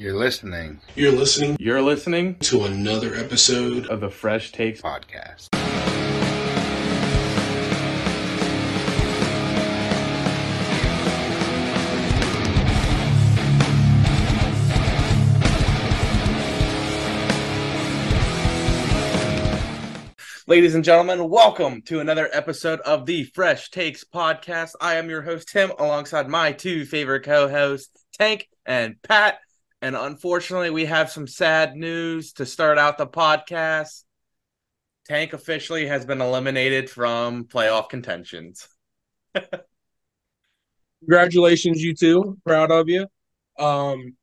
You're listening You're listening You're listening to another episode of the Fresh Takes podcast. Ladies and gentlemen, welcome to another episode of the Fresh Takes podcast. I am your host, Tim, alongside my two favorite co hosts, Tank and Pat. And unfortunately, we have some sad news to start out the podcast. Tank officially has been eliminated from playoff contentions. Congratulations, you two. Proud of you. Um,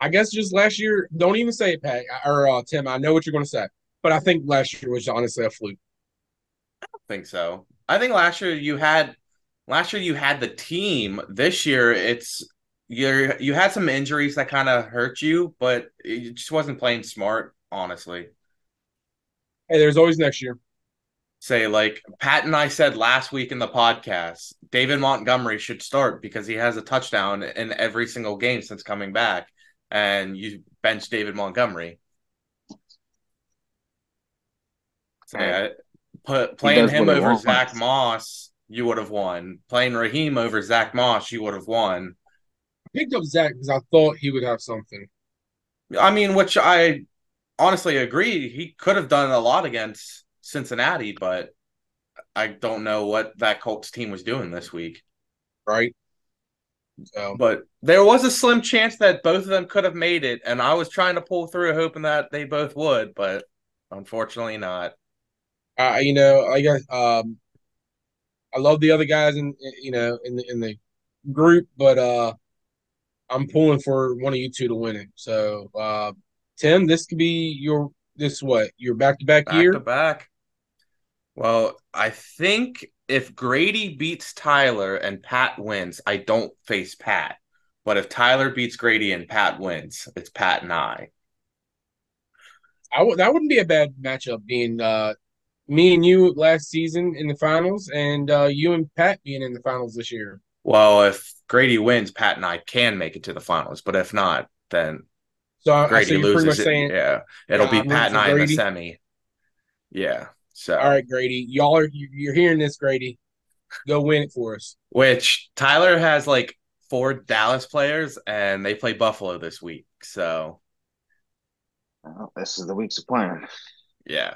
I guess just last year, don't even say it, Pat or uh, Tim. I know what you're going to say, but I think last year was honestly a fluke. I don't think so. I think last year you had last year you had the team. This year it's you you had some injuries that kind of hurt you, but it just wasn't playing smart, honestly. Hey, there's always next year. Say like Pat and I said last week in the podcast, David Montgomery should start because he has a touchdown in every single game since coming back, and you bench David Montgomery. Say, I, put playing him over. Zach Moss, you would have won. Playing Raheem over Zach Moss, you would have won. I picked up Zach because I thought he would have something. I mean, which I honestly agree. He could have done a lot against Cincinnati, but I don't know what that Colts team was doing this week. right? So But there was a slim chance that both of them could have made it, and I was trying to pull through, hoping that they both would, but unfortunately not. uh, you know, I guess um, I love the other guys in you know in the in the group, but uh, I'm pulling for one of you two to win it. So uh, Tim, this could be your this what your back to back Back year. to back. Well, I think if Grady beats Tyler and Pat wins, I don't face Pat. But if Tyler beats Grady and Pat wins, it's Pat and I. I w- that wouldn't be a bad matchup being uh me and you last season in the finals and uh you and Pat being in the finals this year. Well, if Grady wins, Pat and I can make it to the finals. But if not, then So, I, so Grady you're pretty much loses. It. saying, Yeah, it'll Yeah, be Pat and rooting for I in the semi. Yeah. So, all right, Grady, y'all are you- you're hearing this, Grady. Go win it for us. which Tyler has like four Dallas players, and they play Buffalo this week. So, Well, this is the week's plan. yeah.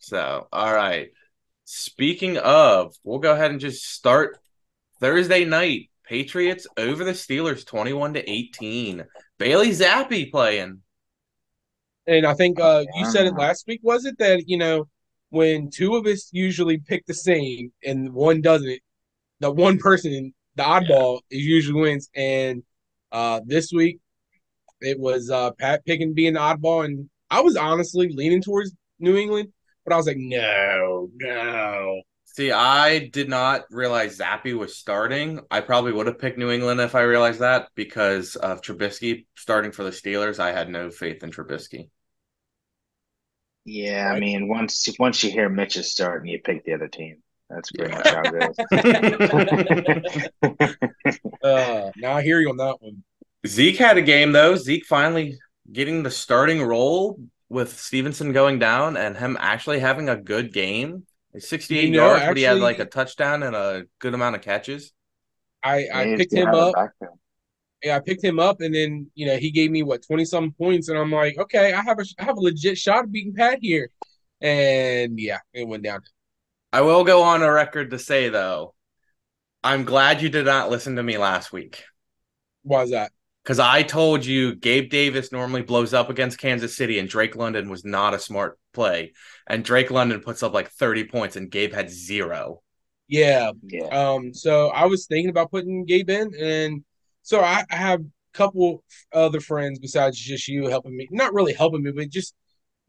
So, all right. Speaking of, we'll go ahead and just start Thursday night. Patriots over the Steelers 21 to 18. Bailey Zappe playing. And I think uh you said it last week, was it that you know when two of us usually pick the same and one doesn't, the one person, the oddball, is usually wins. And uh this week it was uh Pat picking being the oddball, and I was honestly leaning towards New England, but I was like, no, no. See, I did not realize Zappe was starting. I probably would have picked New England if I realized that because of Trubisky starting for the Steelers. I had no faith in Trubisky. Yeah, I mean, once once you hear Mitch is starting, you pick the other team. That's pretty Yeah. much how it goes. Uh now I hear you on that one. Zeke had a game though. Zeke finally getting the starting role with Stevenson going down and him actually having a good game. 68 You know, yards, but he had like a touchdown and a good amount of catches. I, I He's picked him up. yeah, I picked him up, and then you know he gave me what twenty some points, and I'm like, okay, I have a I have a legit shot of beating Pat here, and yeah, it went down. I will go on a record to say though, I'm glad you did not listen to me last week. Why is that? Because I told you Gabe Davis normally blows up against Kansas City, and Drake London was not a smart play. And Drake London puts up like 30 points, and Gabe had zero. Yeah, Yeah, um, so I was thinking about putting Gabe in, and so I, I have a couple other friends besides just you helping me, not really helping me, but just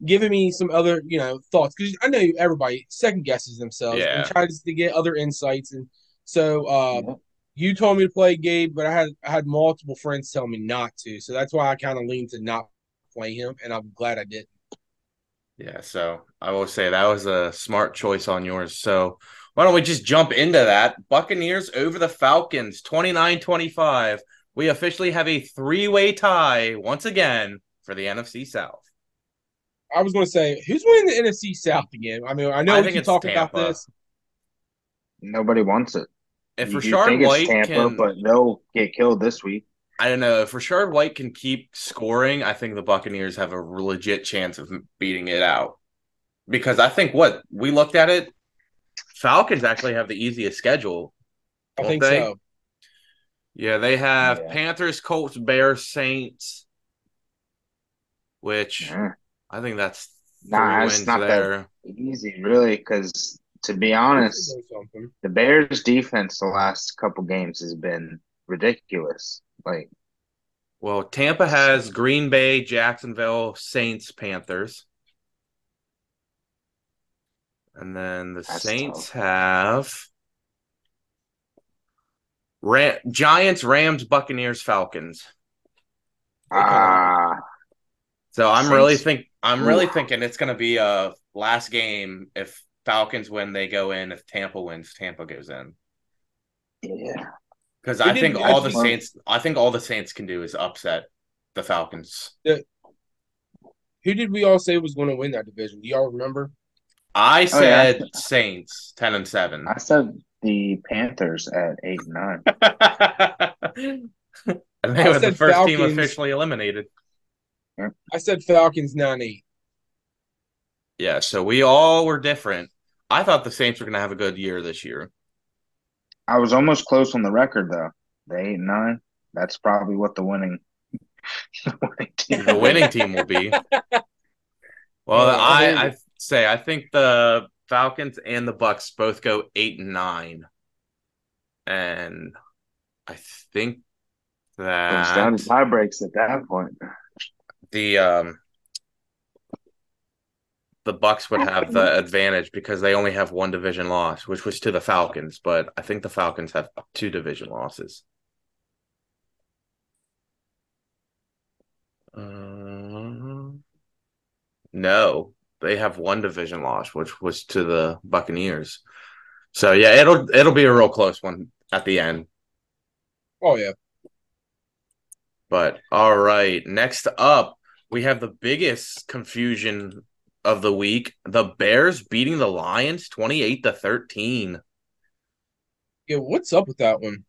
giving me some other you know thoughts because I know everybody second guesses themselves Yeah. and tries to get other insights, and so uh, Yeah. You told me to play Gabe, but I had I had multiple friends tell me not to, so that's why I kind of leaned to not play him, and I'm glad I did. Yeah, so I will say that was a smart choice on yours. So why don't we just jump into that? Buccaneers over the Falcons, 29 25. we officially have a three-way tie once again for the NFC South. I was going to say, who's winning the NFC South again? I mean, I know I we think can it's talk about this. Nobody wants it. If You do Rachaad think it's White Tampa, can, but they'll get killed this week. I don't know. If Rachaad White can keep scoring, I think the Buccaneers have a legit chance of beating it out. Because I think what we looked at it, Falcons actually have the easiest schedule. I think they? so. Yeah, they have Yeah. Panthers, Colts, Bears, Saints, which Yeah. I think that's three Nah, it's wins not that easy, really, because to be honest, the Bears' defense the last couple games has been ridiculous. Like, Well, Tampa has Green Bay, Jacksonville, Saints, Panthers. And then the Saints tough. have Ram- Giants, Rams, Buccaneers, Falcons. ah, So I'm really think I'm really Ooh. thinking it's going to be a last game. If Falcons win, they go in. If Tampa wins, Tampa goes in. yeah. Because I think all the guys- Saints, I think all the Saints can do is upset the Falcons. Who did we all say was going to win that division? Do y'all remember? I Oh, yeah. said Saints ten and seven. I said the Panthers at eight and nine. and they I were the said first team officially eliminated. I said Falcons 9 8. Yeah, so we all were different. I thought the Saints were going to have a good year this year. I was almost close on the record though. The eight and nine. That's probably what the winning, the winning team. The winning team will be. Well, I I, say I think the Falcons and the Bucks both go eight and nine, and I think Goes down to that tie breaks at that point. the um the Bucks would have the advantage because they only have one division loss, which was to the Falcons. But I think the Falcons have two division losses. Um, no, they have one division loss, which was to the Buccaneers. So yeah, it'll it'll be a real close one at the end. Oh, yeah. But all right, next up, we have the biggest confusion of the week: the Bears beating the Lions twenty-eight to thirteen. Yeah, what's up with that one?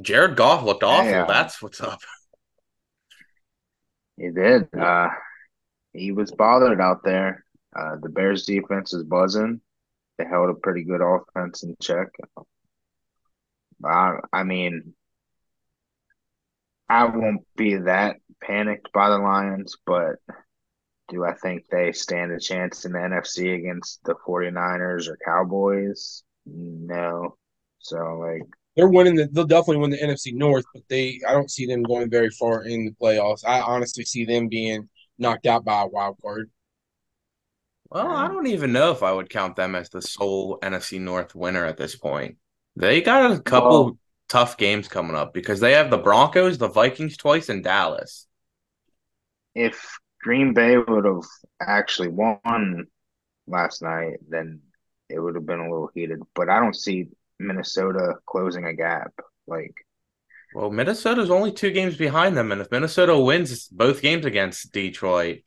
Jared Goff looked awful. Yeah. That's what's up. He did. Uh, he was bothered out there. Uh, the Bears defense is buzzing. They held a pretty good offense in check. I, I mean, I won't be that panicked by the Lions, but do I think they stand a chance in the NFC against the 49ers or Cowboys? No. So, like, They're winning the. They'll definitely win the NFC North, but they. I don't see them going very far in the playoffs. I honestly see them being knocked out by a wild card. Well, I don't even know if I would count them as the sole NFC North winner at this point. They got a couple Well- tough games coming up because they have the Broncos, the Vikings twice, and Dallas. if Green Bay would have actually won last night, then it would have been a little heated. But I don't see Minnesota closing a gap. Like, Well, Minnesota's only two games behind them, and if Minnesota wins both games against Detroit,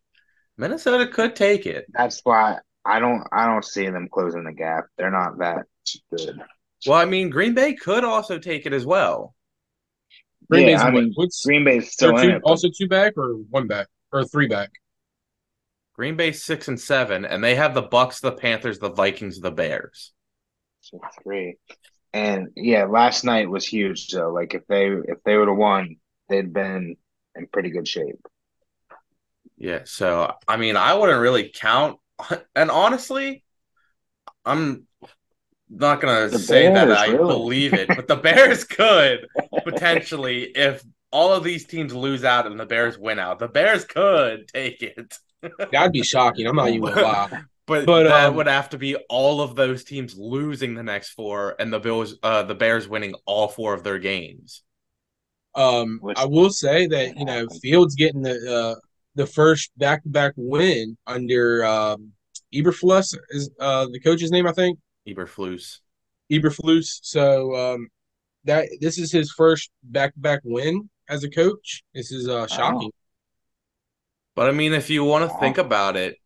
Minnesota could take it. that's why I don't I don't see them closing the gap. They're not that good. Well, I mean, Green Bay could also take it as well. Green yeah, Bay's I mean, Green Bay's still in two, it. also two back or one back or three back. Green Bay six and seven, and they have the Bucks, the Panthers, the Vikings, the Bears. so three. And yeah, last night was huge though. Like if they if they would have won, they'd been in pretty good shape. Yeah, so I mean, I wouldn't really count, and honestly, I'm not gonna The say that I really? believe it, but the Bears could potentially if all of these teams lose out and the Bears win out. The Bears could take it, That'd be shocking. I'm not even gonna lie. but, But, that um, would have to be all of those teams losing the next four and the Bills, uh, the Bears winning all four of their games. Um, Which- I will say that you know Fields getting the uh, the first back to back win under um, Eberflus is uh, the coach's name I think Eberflus. Eberflus. So um, that this is his first back to back win as a coach. This is uh shocking. But I mean, if you want to think about it,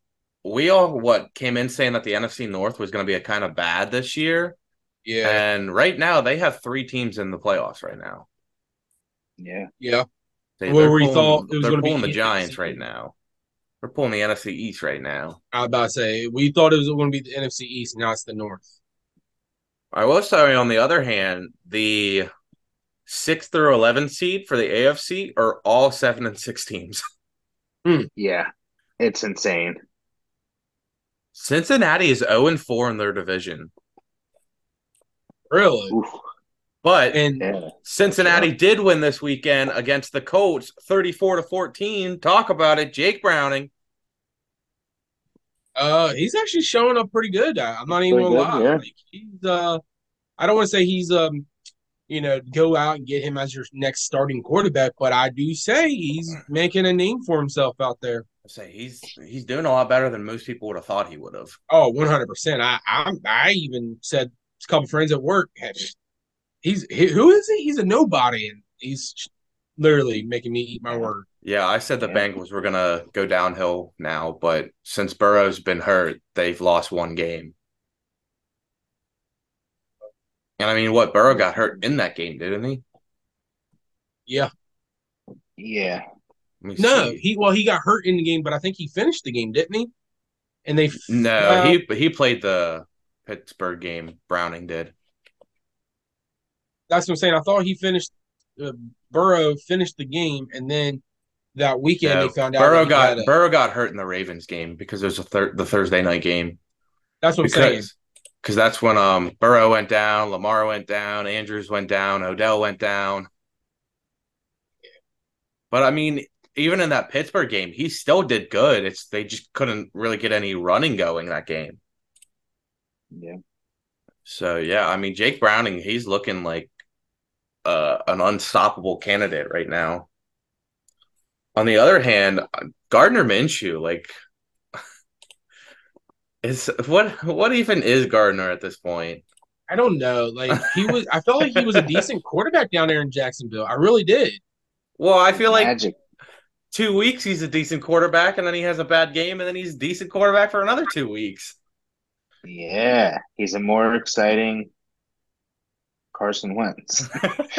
we all what came in saying that the NFC North was going to be a kind of bad this year, Yeah, and right now they have three teams in the playoffs right now. Yeah. yeah. They, Where they're we pulling, thought it was they're gonna be pulling the NFC. Giants right now. They're pulling the NFC East right now. I was about to say we thought it was going to be the NFC East. Now it's the North. I will say, on the other hand, the six through eleven seed for the AFC are all seven and six teams. Yeah. It's insane. Cincinnati is zero and four in their division, Really, Oof. but and Yeah. Cincinnati did win this weekend against the Colts, thirty-four to fourteen. Talk about it, Jake Browning. uh, he's actually showing up pretty good. I- I'm not even Pretty gonna good, lie. yeah. Like, he's uh, I don't want to say he's um, you know, go out and get him as your next starting quarterback, but I do say he's making a name for himself out there. I say he's he's doing a lot better than most people would have thought he would have. Oh, 100 percent. I I I even said a couple friends at work. He's he, who is he? He's a nobody, and he's literally making me eat my word. Yeah, I said the Yeah. Bengals were gonna go downhill now, but since Burrow's been hurt, they've lost one game. And I mean, what Burrow got hurt in that game, didn't he? Yeah. Yeah. No, see. he well he got hurt in the game, but I think he finished the game, didn't he? And they no, well, he he played the Pittsburgh game. Browning did. That's what I'm saying. I thought he finished. Uh, Burrow finished the game, and then that weekend No, they found out Burrow got had a- Burrow got hurt in the Ravens game because it was a thir- the Thursday night game. that's what I'm saying. Because that's when um Burrow went down, Lamar went down, Andrews went down, Odell went down. But I mean, even in that Pittsburgh game, he still did good. It's they just couldn't really get any running going that game. Yeah. So yeah, I mean Jake Browning, he's looking like uh, an unstoppable candidate right now. On the other hand, Gardner Minshew, like, is what what even is Gardner at this point? I don't know. Like he was, I felt like he was a decent quarterback down there in Jacksonville. I really did. Well, I feel like Magic. two weeks he's a decent quarterback, and then he has a bad game, and then he's a decent quarterback for another two weeks. Yeah. He's a more exciting Carson Wentz.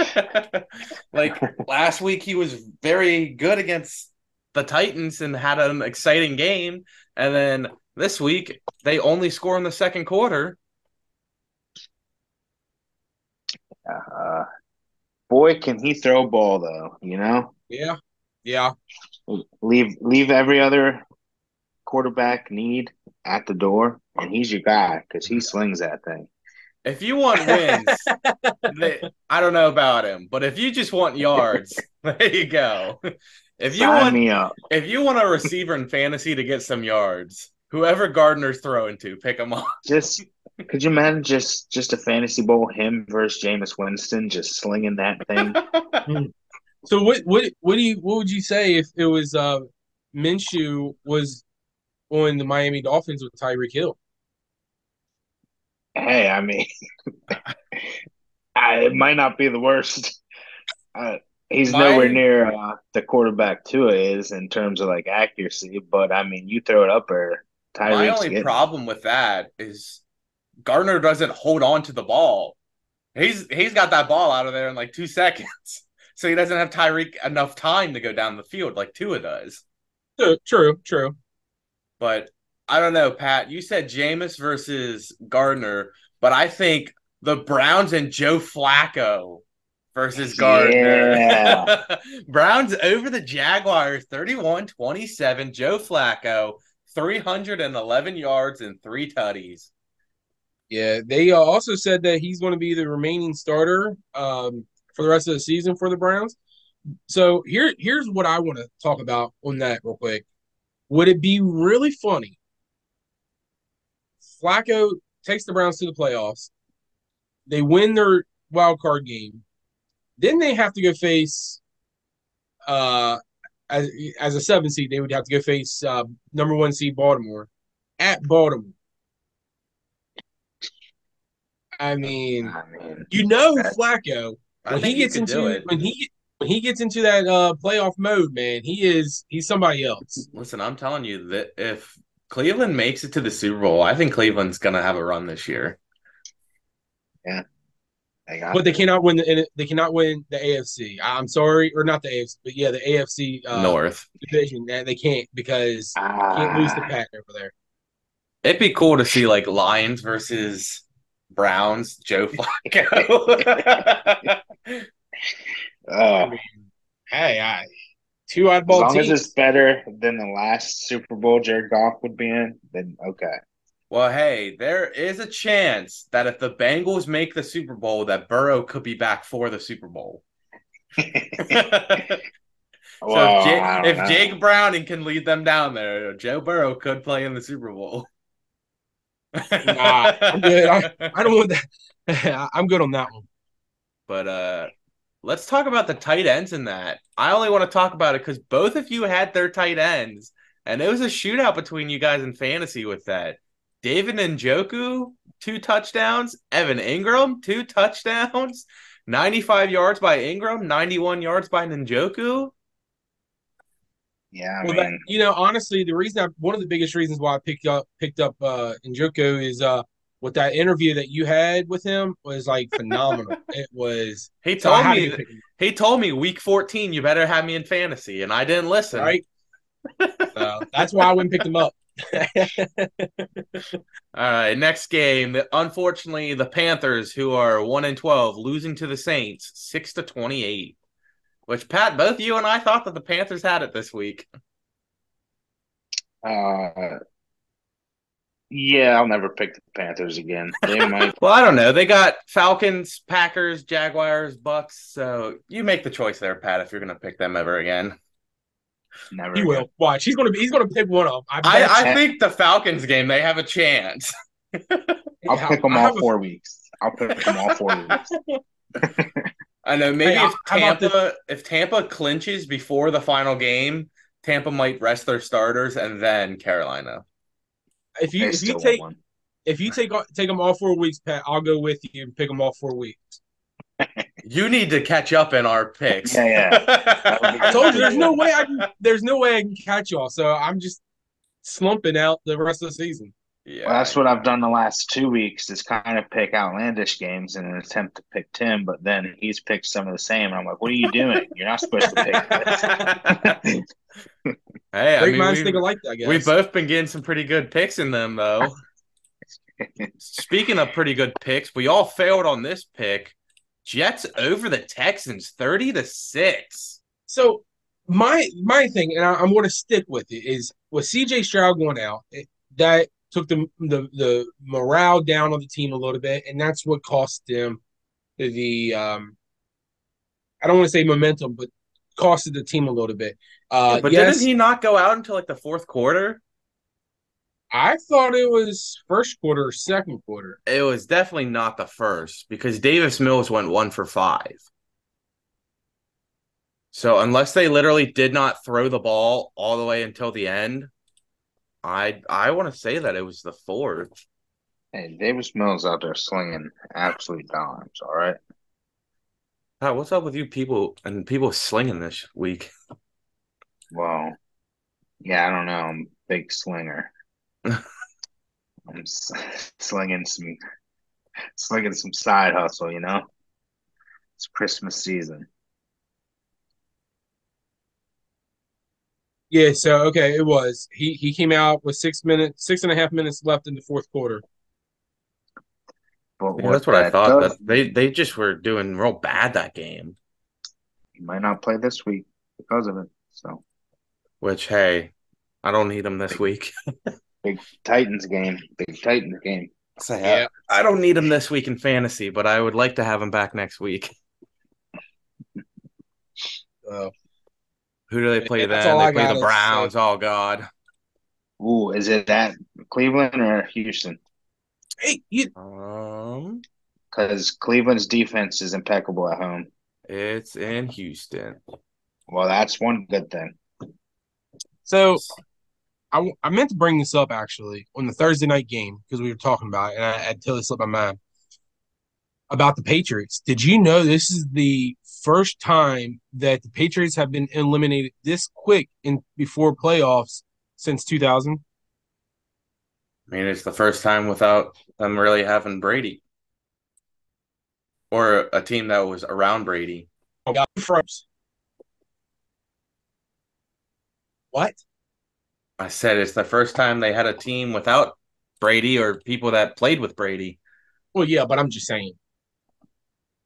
like last week, he was very good against the Titans and had an exciting game, and then this week they only score in the second quarter. Uh, boy, can he throw a ball though, you know? Yeah, yeah. Leave leave every other quarterback need at the door, and he's your guy because he slings that thing. If you want wins, they, I don't know about him, but if you just want yards, there you go. If you Sign want me up. if you want a receiver in fantasy to get some yards, whoever Gardner's throwing to, pick him up. Just could you imagine just just a fantasy bowl, him versus Jameis Winston, just slinging that thing? So what, what, what do you, what would you say if it was uh Minshew was on the Miami Dolphins with Tyreek Hill? Hey, I mean, I, it might not be the worst. Uh, he's My- nowhere near uh, the quarterback Tua is in terms of like accuracy, but I mean, you throw it up there, My only getting problem with that is Gardner doesn't hold on to the ball. He's he's got that ball out of there in like two seconds. So he doesn't have Tyreek enough time to go down the field like Tua does. True, true, true. But I don't know, Pat. You said Jameis versus Gardner, but I think the Browns and Joe Flacco versus Gardner. Yeah. Browns over the Jaguars 31 27. Joe Flacco, 311 yards and three tutties. Yeah, they uh, also said that he's going to be the remaining starter um, for the rest of the season for the Browns. So here, here's what I want to talk about on that real quick. Would it be really funny? Flacco takes the Browns to the playoffs. They win their wild card game. Then they have to go face, uh, as as a seven seed, they would have to go face uh, number one seed Baltimore at Baltimore. I mean, I mean, you know Flacco when he gets into it. when he when he gets into that uh playoff mode, man, he is he's somebody else. Listen, I'm telling you that if Cleveland makes it to the Super Bowl, I think Cleveland's gonna have a run this year. They got But they cannot win the they cannot win the AFC. I'm sorry, or not the AFC, but yeah, the AFC uh, North. division. They they can't because you can't lose the Ah, pack over there. It'd be cool to see like Lions versus Browns, Joe Flacco. uh, Hey, I two as oddball long as it's better than the last Super Bowl Jared Goff would be in, then okay. Well, hey, there is a chance that if the Bengals make the Super Bowl, that Burrow could be back for the Super Bowl. so Well, if, Jake, if. Jake Browning can lead them down there, Joe Burrow could play in the Super Bowl. Nah, I'm good. I don't want that. I'm good on that one. But uh let's talk about the tight ends in that. I only want to talk about it because both of you had their tight ends, and it was a shootout between you guys in fantasy with that. David Njoku, two touchdowns. Evan Engram, two touchdowns. 95 yards by Engram, 91 yards by Njoku. Yeah, I Well, mean, that, you know, honestly, the reason I one of the biggest reasons why I picked up picked up uh Njoku is uh with that interview that you had with him was like phenomenal. it was He told had to me he told me week 14 you better have me in fantasy and I didn't listen. right. so that's why I went and picked him up. All right, next game. Unfortunately, the Panthers, who are one and twelve, losing to the Saints six to twenty-eight. Which Pat, both you and I thought that the Panthers had it this week. uh, yeah, I'll never pick the Panthers again. They might. Well, I don't know. They got Falcons, Packers, Jaguars, Bucks. So you make the choice there, Pat, if you're going to pick them ever again. Never. He again. will watch. He's gonna be. He's gonna pick one of them. I, I, I think the Falcons game they have a chance. I'll pick them all have a- four weeks. I'll pick them all four weeks. I know. Maybe Hey, if how about Tampa if Tampa clinches before the final game, Tampa might rest their starters and then Carolina. If you They if you take if you take take them all four weeks, Pat, I'll go with you and pick them all four weeks. You need to catch up in our picks. Yeah, yeah. I told you there's no way I can. There's no way I can catch y'all. So I'm just slumping out the rest of the season. yeah. Well, that's what I've done the last two weeks is kind of pick outlandish games in an attempt to pick Tim, but then he's picked some of the same. And I'm like, what are you doing? You're not supposed to pick this. hey, I Great mean, minds we, think alike, I guess. we've both been getting some pretty good picks in them, though. Speaking of pretty good picks, we all failed on this pick. Jets over the Texans, thirty to six. So my my thing, and I, I'm going to stick with it, is with CJ Stroud going out, it, that took the, the the morale down on the team a little bit, and that's what cost them the um. I don't want to say momentum, but costed the team a little bit. Uh, but yes, didn't he not go out until like the fourth quarter? I thought it was first quarter or second quarter. It was definitely not the first because Davis Mills went one for five. So unless they literally did not throw the ball all the way until the end, I I want to say that it was the fourth. hey, Davis Mills out there slinging absolute dimes. All right. Pat, what's up with you people and people slinging this week? Well, yeah, I don't know. I'm a big slinger. I'm slinging some, slinging some side hustle. You know, it's Christmas season. Yeah, so okay, it was. He he came out with six minutes, six and a half minutes left in the fourth quarter. But Yeah, that's what I thought. does- they they just were doing real bad that game. he might not play this week because of it. So Which hey, I don't need them this week. big Titans game, big Titans game. So, Yeah. I don't need him this week in fantasy, but I would like to have him back next week. Uh, Who do they play Yeah, then? They I play the gotta Browns. Oh God. Ooh, is it that Cleveland or Houston? hey, you, Um, Because Cleveland's defense is impeccable at home. it's in Houston. Well, that's one good thing. so I, I meant to bring this up actually on the Thursday night game because we were talking about it, and I, I totally slipped my mind. about the Patriots. Did you know this is the first time that the Patriots have been eliminated this quick in before playoffs since 2000? I mean, it's the first time without them really having Brady or a team that was around Brady. Oh, God, first. What? I said it's the first time they had a team without Brady or people that played with Brady. Well, yeah, but I'm just saying.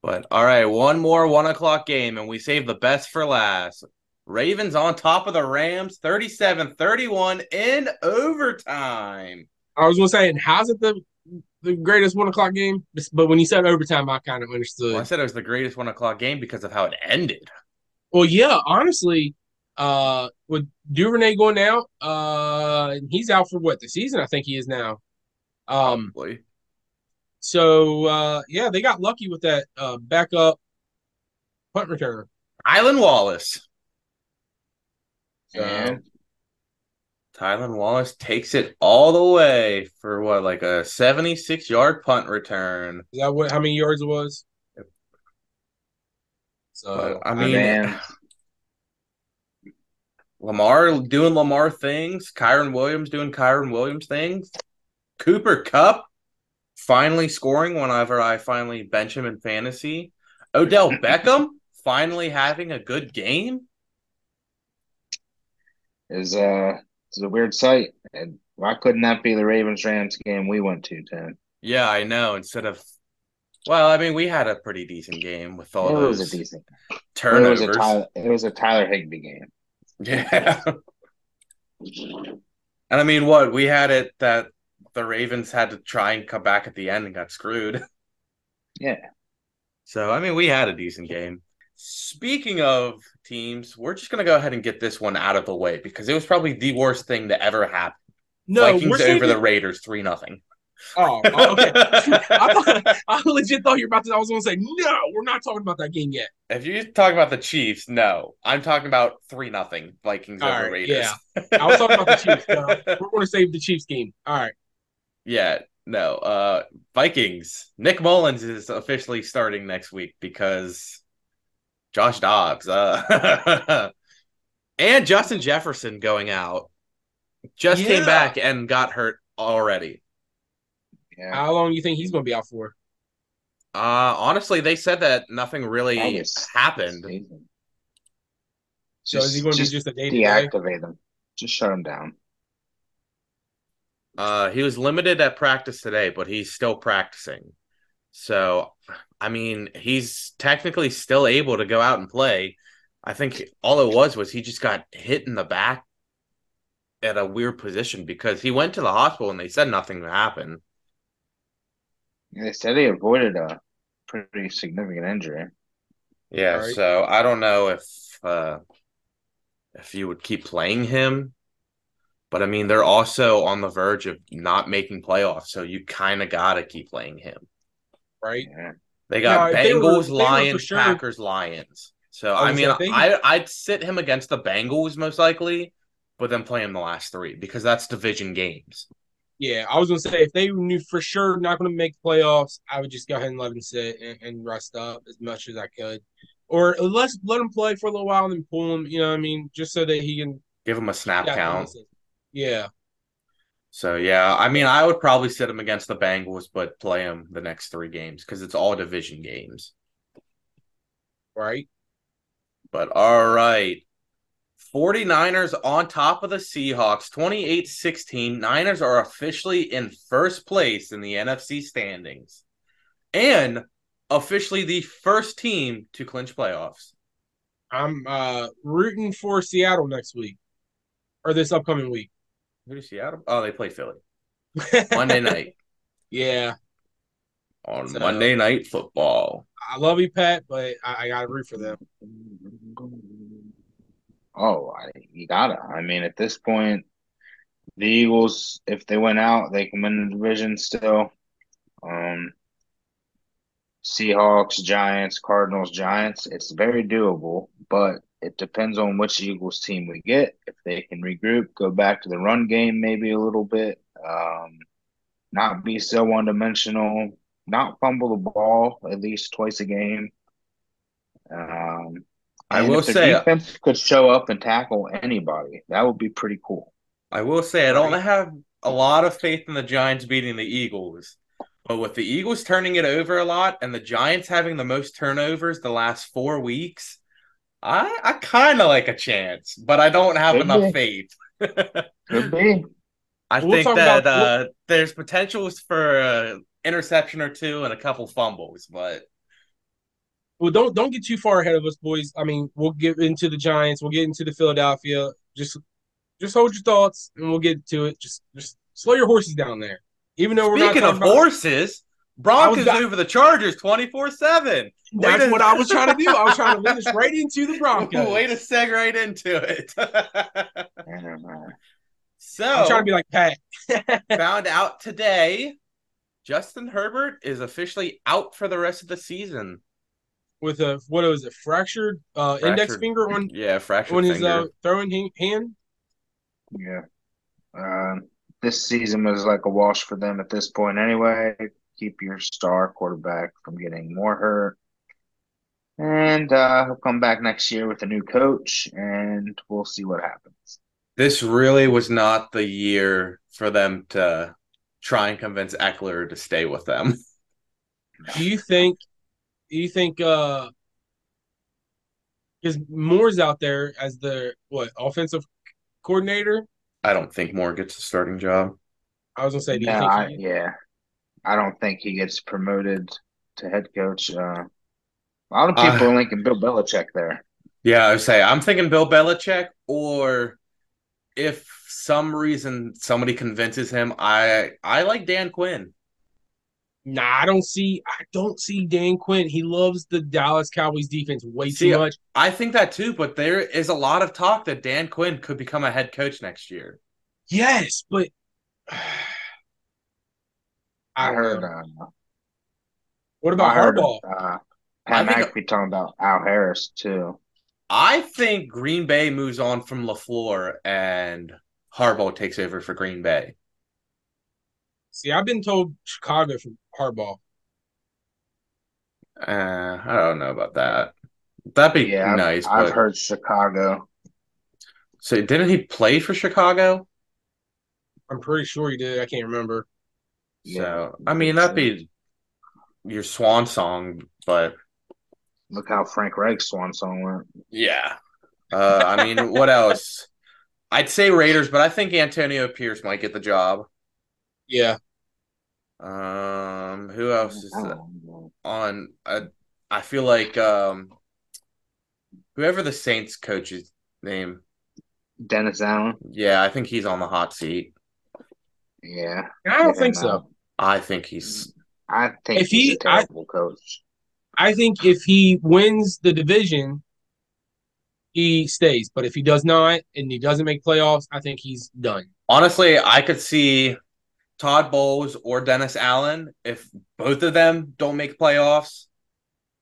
But all right, one more one o'clock game, and we save the best for last. Ravens on top of the Rams, 37 31 in overtime. I was gonna say, and how's it the the greatest one o'clock game? But when you said overtime, I kind of understood. Well, I said it was the greatest one o'clock game because of how it ended. Well, yeah, honestly, uh, with Duvernay going out, uh, he's out for what the season? I think he is now. Um, Probably. so uh, yeah, they got lucky with that uh backup punt returner. Tylan Wallace. So, And Tylan Wallace takes it all the way for what, like a 76 yard punt return. is that what? How many yards it was? So But, I I mean, mean, Lamar doing Lamar things, Kyren Williams doing Kyren Williams things, Cooper Kupp finally scoring whenever I finally bench him in fantasy, Odell Beckham finally having a good game. is uh, it's a weird sight. And why couldn't that be the Ravens Rams game we went to, Tim? Yeah, I know. Instead of, well, I mean, we had a pretty decent game with all It those was a decent. It turnovers. was a Tyler, it was a Tyler Higbee game. Yeah. And I mean, what we had it that the Ravens had to try and come back at the end and got screwed. Yeah. So, I mean, we had a decent game. Speaking of teams, we're just going to go ahead and get this one out of the way because it was probably the worst thing to ever happen. no, we're Vikings saving- over the Raiders 3 nothing. Oh, oh, okay. I, thought, I legit thought you were about to. I was going to say no. We're not talking about that game yet. if you talk about the Chiefs, no. I'm talking about 3 nothing Vikings All over right, Raiders. I was talking about the Chiefs. though. We're going to save the Chiefs game. All right. Yeah, no. Uh Vikings. Nick Mullens is officially starting next week because Josh Dobbs uh and Justin Jefferson going out. Just came back and got hurt already. Yeah. How long do you think he's going to be out for? Uh honestly, they said that nothing really August. happened. Season. So is he going to be just a day to deactivate them? Just shut him down. Uh he was limited at practice today, but he's still practicing. So, I mean, he's technically still able to go out and play. I think all it was was he just got hit in the back at a weird position because he went to the hospital and they said nothing happened. They said he avoided a pretty significant injury. Yeah, Right. so I don't know if uh if you would keep playing him. But I mean, they're also on the verge of not making playoffs, so you kind of got to keep playing him. Right. Yeah. They got No, if they were- Bengals, they were Lions, sure- Packers, Lions. So I I mean, gonna say, if they- I I'd sit him against the Bengals most likely, but then play him the last three because that's division games. Yeah, I was going to say if they knew for sure not going to make playoffs, I would just go ahead and let him sit and, and rest up as much as I could, or let's let him play for a little while and then pull him. You know what I mean? Just so that he can Give him a snap count. Yeah. So yeah, I mean, I would probably sit him against the Bengals, but play him the next three games because it's all division games. Right. But all right. 49ers on top of the Seahawks, 28 16. Niners are officially in first place in the NFC standings and officially the first team to clinch playoffs. I'm uh rooting for Seattle next week or this upcoming week. Who does Seattle? Oh, they play Philly Monday night yeah, on So- Monday Night Football. I love you, Pat, but I, I got to root for them. Oh, I, you gotta. I mean, at this point, the Eagles, if they went out, they can win the division still. Um, Seahawks, Giants, Cardinals, Giants. It's very doable, but it depends on which Eagles team we get. If they can regroup, go back to the run game maybe a little bit, um, not be so one dimensional. not fumble the ball at least twice a game. Um, I and will if the say- defense could show up and tackle anybody, that would be pretty cool. I will say I don't Right. have a lot of faith in the Giants beating the Eagles. But with the Eagles turning it over a lot and the Giants having the most turnovers the last four weeks, I I kind of like a chance, but I don't have Could enough be. faith. Could be. I We'll think that about- uh, there's potentials for an interception or two and a couple fumbles, but Well, don't don't get too far ahead of us, boys. I mean, we'll get into the Giants. We'll get into the Philadelphia. Just just hold your thoughts, and we'll get to it. Just just slow your horses down there. Even though we're speaking not of about- horses, Broncos about- over the Chargers 24 7. that's what I was trying to do. I was trying to lead us right into the Broncos. Way to seg right into it. I don't know. so I'm trying to be like Pat. found out today Justin Herbert is officially out for the rest of the season. With a what was it fractured uh index finger on Yeah, fractured on his finger. uh throwing hand. Yeah. Um, this season was like a wash for them at this point anyway. Keep your star quarterback from getting more hurt. And uh, he'll come back next year with a new coach, and we'll see what happens. this really was not the year for them to try and convince Ekeler to stay with them. Do you think? Do you think? uh Because Moore's out there as the what offensive coordinator. I don't think Moore gets the starting job. I was gonna say, do you No, think? I, yeah, I don't think he gets promoted to head coach. Uh, a lot of Uh, people are linking Bill Belichick there. Yeah, I would say I'm thinking Bill Belichick, or if some reason somebody convinces him, I I like Dan Quinn. Nah, I don't see. I don't see Dan Quinn. He loves the Dallas Cowboys defense way See, too much. I think that too, but there is a lot of talk that Dan Quinn could become a head coach next year. Yes, but I I heard. know. Uh, What about I heard Harbaugh? uh, Pat I think- McAfee talking about Al Harris too. I think Green Bay moves on from LaFleur and Harbaugh takes over for Green Bay. See, I've been told Chicago from Harbaugh. Uh, I don't know about that. That'd be Yeah, I've- nice, I've heard Chicago. so didn't he play for Chicago? I'm pretty sure he did. I can't remember. So I mean that'd be your swan song, but Look how Frank Reich's swan song went. yeah. Uh, I mean, what else? I'd say Raiders, but I think Antonio Pierce might get the job. Yeah, Um, who else is I on? Uh, I feel like um, whoever the Saints coach's name. Dennis Allen. Yeah, I think he's on the hot seat. Yeah, I don't Yeah, think no. so. I think he's. I think If he's he- a terrible coach. I think if he wins the division, he stays. But if he does not and he doesn't make playoffs, I think he's done. Honestly, I could see Todd Bowles or Dennis Allen. If both of them don't make playoffs,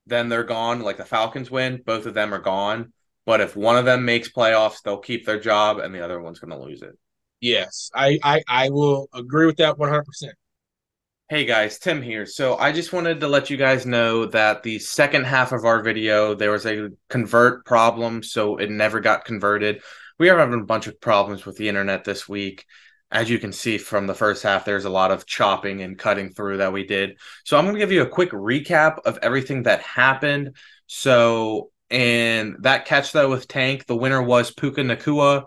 then they're gone. Like the Falcons win, both of them are gone. But if one of them makes playoffs, they'll keep their job, and the other one's going to lose it. Yes, I I, I will agree with that 100. percent Hey guys, Tim here. So I just wanted to let you guys know that the second half of our video, there was a convert problem, so it never got converted. We are having a bunch of problems with the internet this week. As you can see from the first half, there's a lot of chopping and cutting through that we did. So I'm going to give you a quick recap of everything that happened. So, in that catch though with Tank, the winner was Puka Nacua.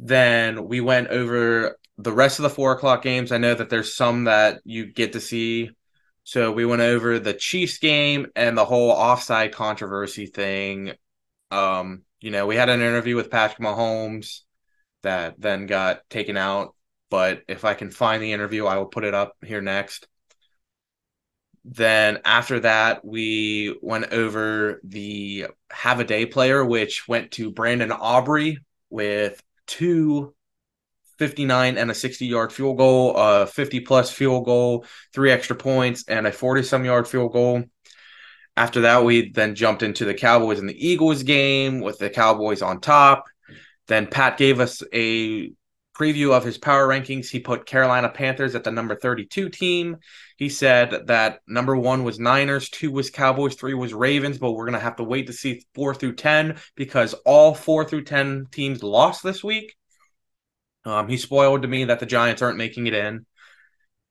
Then we went over the rest of the four o'clock games. I know that there's some that you get to see. So we went over the Chiefs game and the whole offside controversy thing. Um, you know, we had an interview with Patrick Mahomes that then got taken out. But if I can find the interview, I will put it up here next. Then after that, we went over the have a day player, which went to Brandon Aubrey with two 59 and a 60 yard field goal, a 50 plus field goal, three extra points, and a 40 some yard field goal. After that, we then jumped into the Cowboys and the Eagles game with the Cowboys on top. Then Pat gave us a preview of his power rankings, he put Carolina Panthers at the number 32 team. He said that number one was Niners, two was Cowboys, three was Ravens, but we're going to have to wait to see four through 10 because all four through 10 teams lost this week. Um, he spoiled to me that the Giants aren't making it in.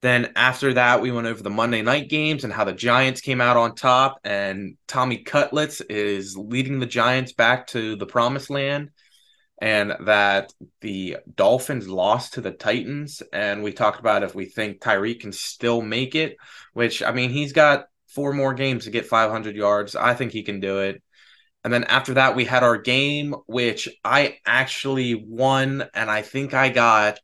Then after that, we went over the Monday night games and how the Giants came out on top, and Tommy Cutlets is leading the Giants back to the promised land, and that the Dolphins lost to the Titans. And we talked about if we think Tyreek can still make it, which I mean, he's got four more games to get 500 yards. I think he can do it. And then after that, we had our game, which I actually won, and I think I got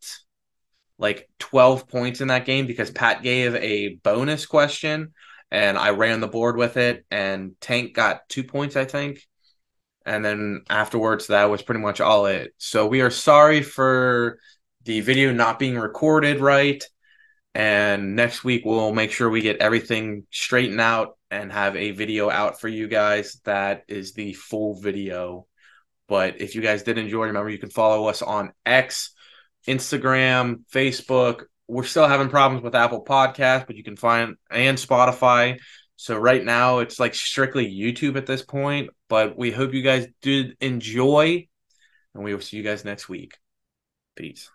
like 12 points in that game because Pat gave a bonus question and I ran the board with it, and Tank got two points, I think. And then afterwards, that was pretty much all it. So we are sorry for the video not being recorded right. And next week, we'll make sure we get everything straightened out and have a video out for you guys that is the full video. But if you guys did enjoy, remember you can follow us on X, Instagram, Facebook. We're still having problems with Apple Podcast, but you can find and Spotify. So right now it's like strictly YouTube at this point, but we hope you guys did enjoy and we will see you guys next week. Peace.